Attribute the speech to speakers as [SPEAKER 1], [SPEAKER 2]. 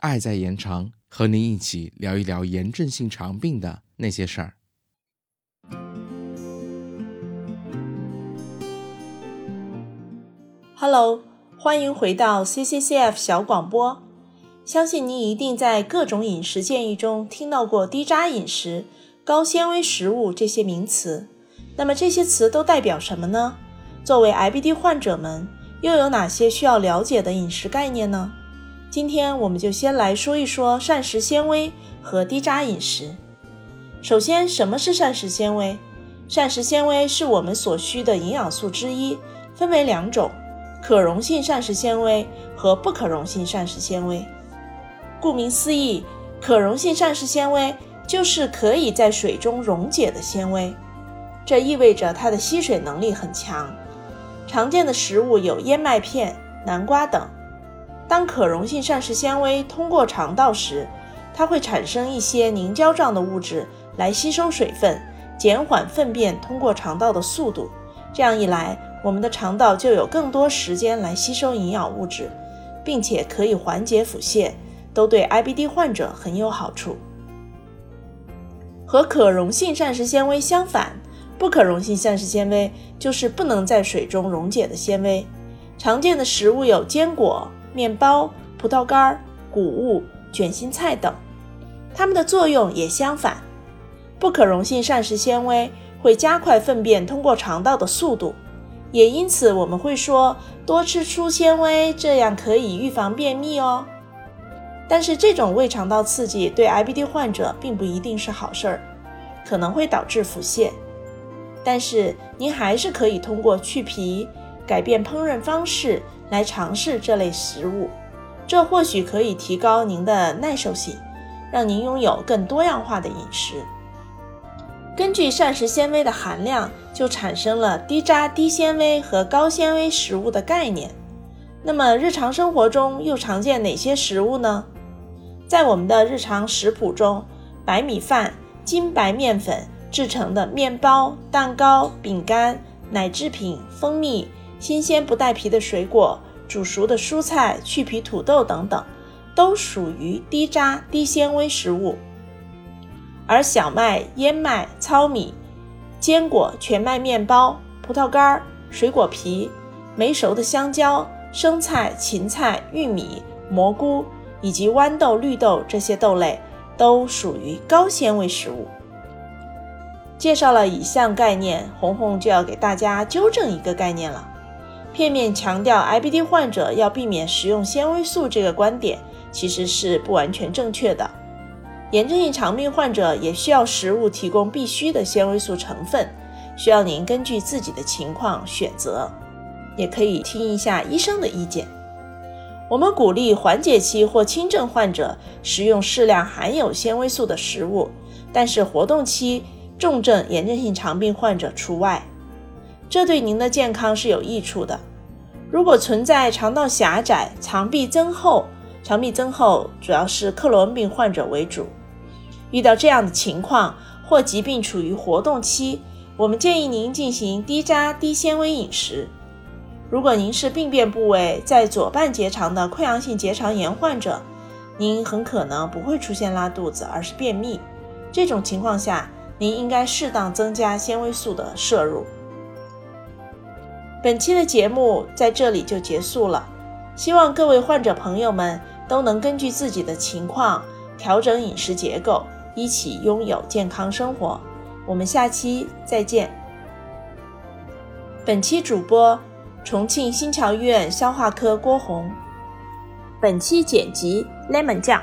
[SPEAKER 1] 爱在延长，和您一起聊一聊炎症性肠病的那些事儿。
[SPEAKER 2] Hello，欢迎回到 CCCF 小广播。相信您一定在各种饮食建议中听到过低渣饮食、高纤维食物这些名词。那么这些词都代表什么呢？作为 IBD 患者们，又有哪些需要了解的饮食概念呢？今天我们就先来说一说膳食纤维和低渣饮食。首先，什么是膳食纤维？膳食纤维是我们所需的营养素之一，分为两种：可溶性膳食纤维和不可溶性膳食纤维。顾名思义，可溶性膳食纤维就是可以在水中溶解的纤维，这意味着它的吸水能力很强。常见的食物有燕麦片、南瓜等。当可溶性膳食纤维通过肠道时，它会产生一些凝胶状的物质来吸收水分，减缓粪便通过肠道的速度。这样一来，我们的肠道就有更多时间来吸收营养物质，并且可以缓解腹泻，都对 IBD 患者很有好处。和可溶性膳食纤维相反，不可溶性膳食纤维就是不能在水中溶解的纤维。常见的食物有坚果。面包、葡萄干、谷物、卷心菜等，它们的作用也相反。不可溶性膳食纤维会加快粪便通过肠道的速度，也因此我们会说多吃粗纤维，这样可以预防便秘哦。但是这种胃肠道刺激对 IBD 患者并不一定是好事儿，可能会导致腹泻。但是您还是可以通过去皮、改变烹饪方式。来尝试这类食物，这或许可以提高您的耐受性，让您拥有更多样化的饮食。根据膳食纤维的含量，就产生了低渣、低纤维和高纤维食物的概念。那么日常生活中又常见哪些食物呢？在我们的日常食谱中，白米饭、精白面粉制成的面包、蛋糕、饼干、奶制品、蜂蜜。新鲜不带皮的水果、煮熟的蔬菜、去皮土豆等等，都属于低渣低纤维食物。而小麦、燕麦、糙米、坚果、全麦面包、葡萄干、水果皮、没熟的香蕉、生菜、芹菜、玉米、蘑菇以及豌豆、绿豆这些豆类，都属于高纤维食物。介绍了以上概念，红红就要给大家纠正一个概念了。片面强调 IBD 患者要避免食用纤维素这个观点，其实是不完全正确的。炎症性肠病患者也需要食物提供必需的纤维素成分，需要您根据自己的情况选择，也可以听一下医生的意见。我们鼓励缓解期或轻症患者食用适量含有纤维素的食物，但是活动期重症炎症性肠病患者除外。这对您的健康是有益处的。如果存在肠道狭窄、肠壁增厚，肠壁增厚主要是克罗恩病患者为主。遇到这样的情况或疾病处于活动期，我们建议您进行低渣低纤维饮食。如果您是病变部位在左半结肠的溃疡性结肠炎患者，您很可能不会出现拉肚子，而是便秘。这种情况下，您应该适当增加纤维素的摄入。本期的节目在这里就结束了，希望各位患者朋友们都能根据自己的情况调整饮食结构，一起拥有健康生活。我们下期再见。本期主播：重庆新桥医院消化科郭红。本期剪辑：lemon 酱。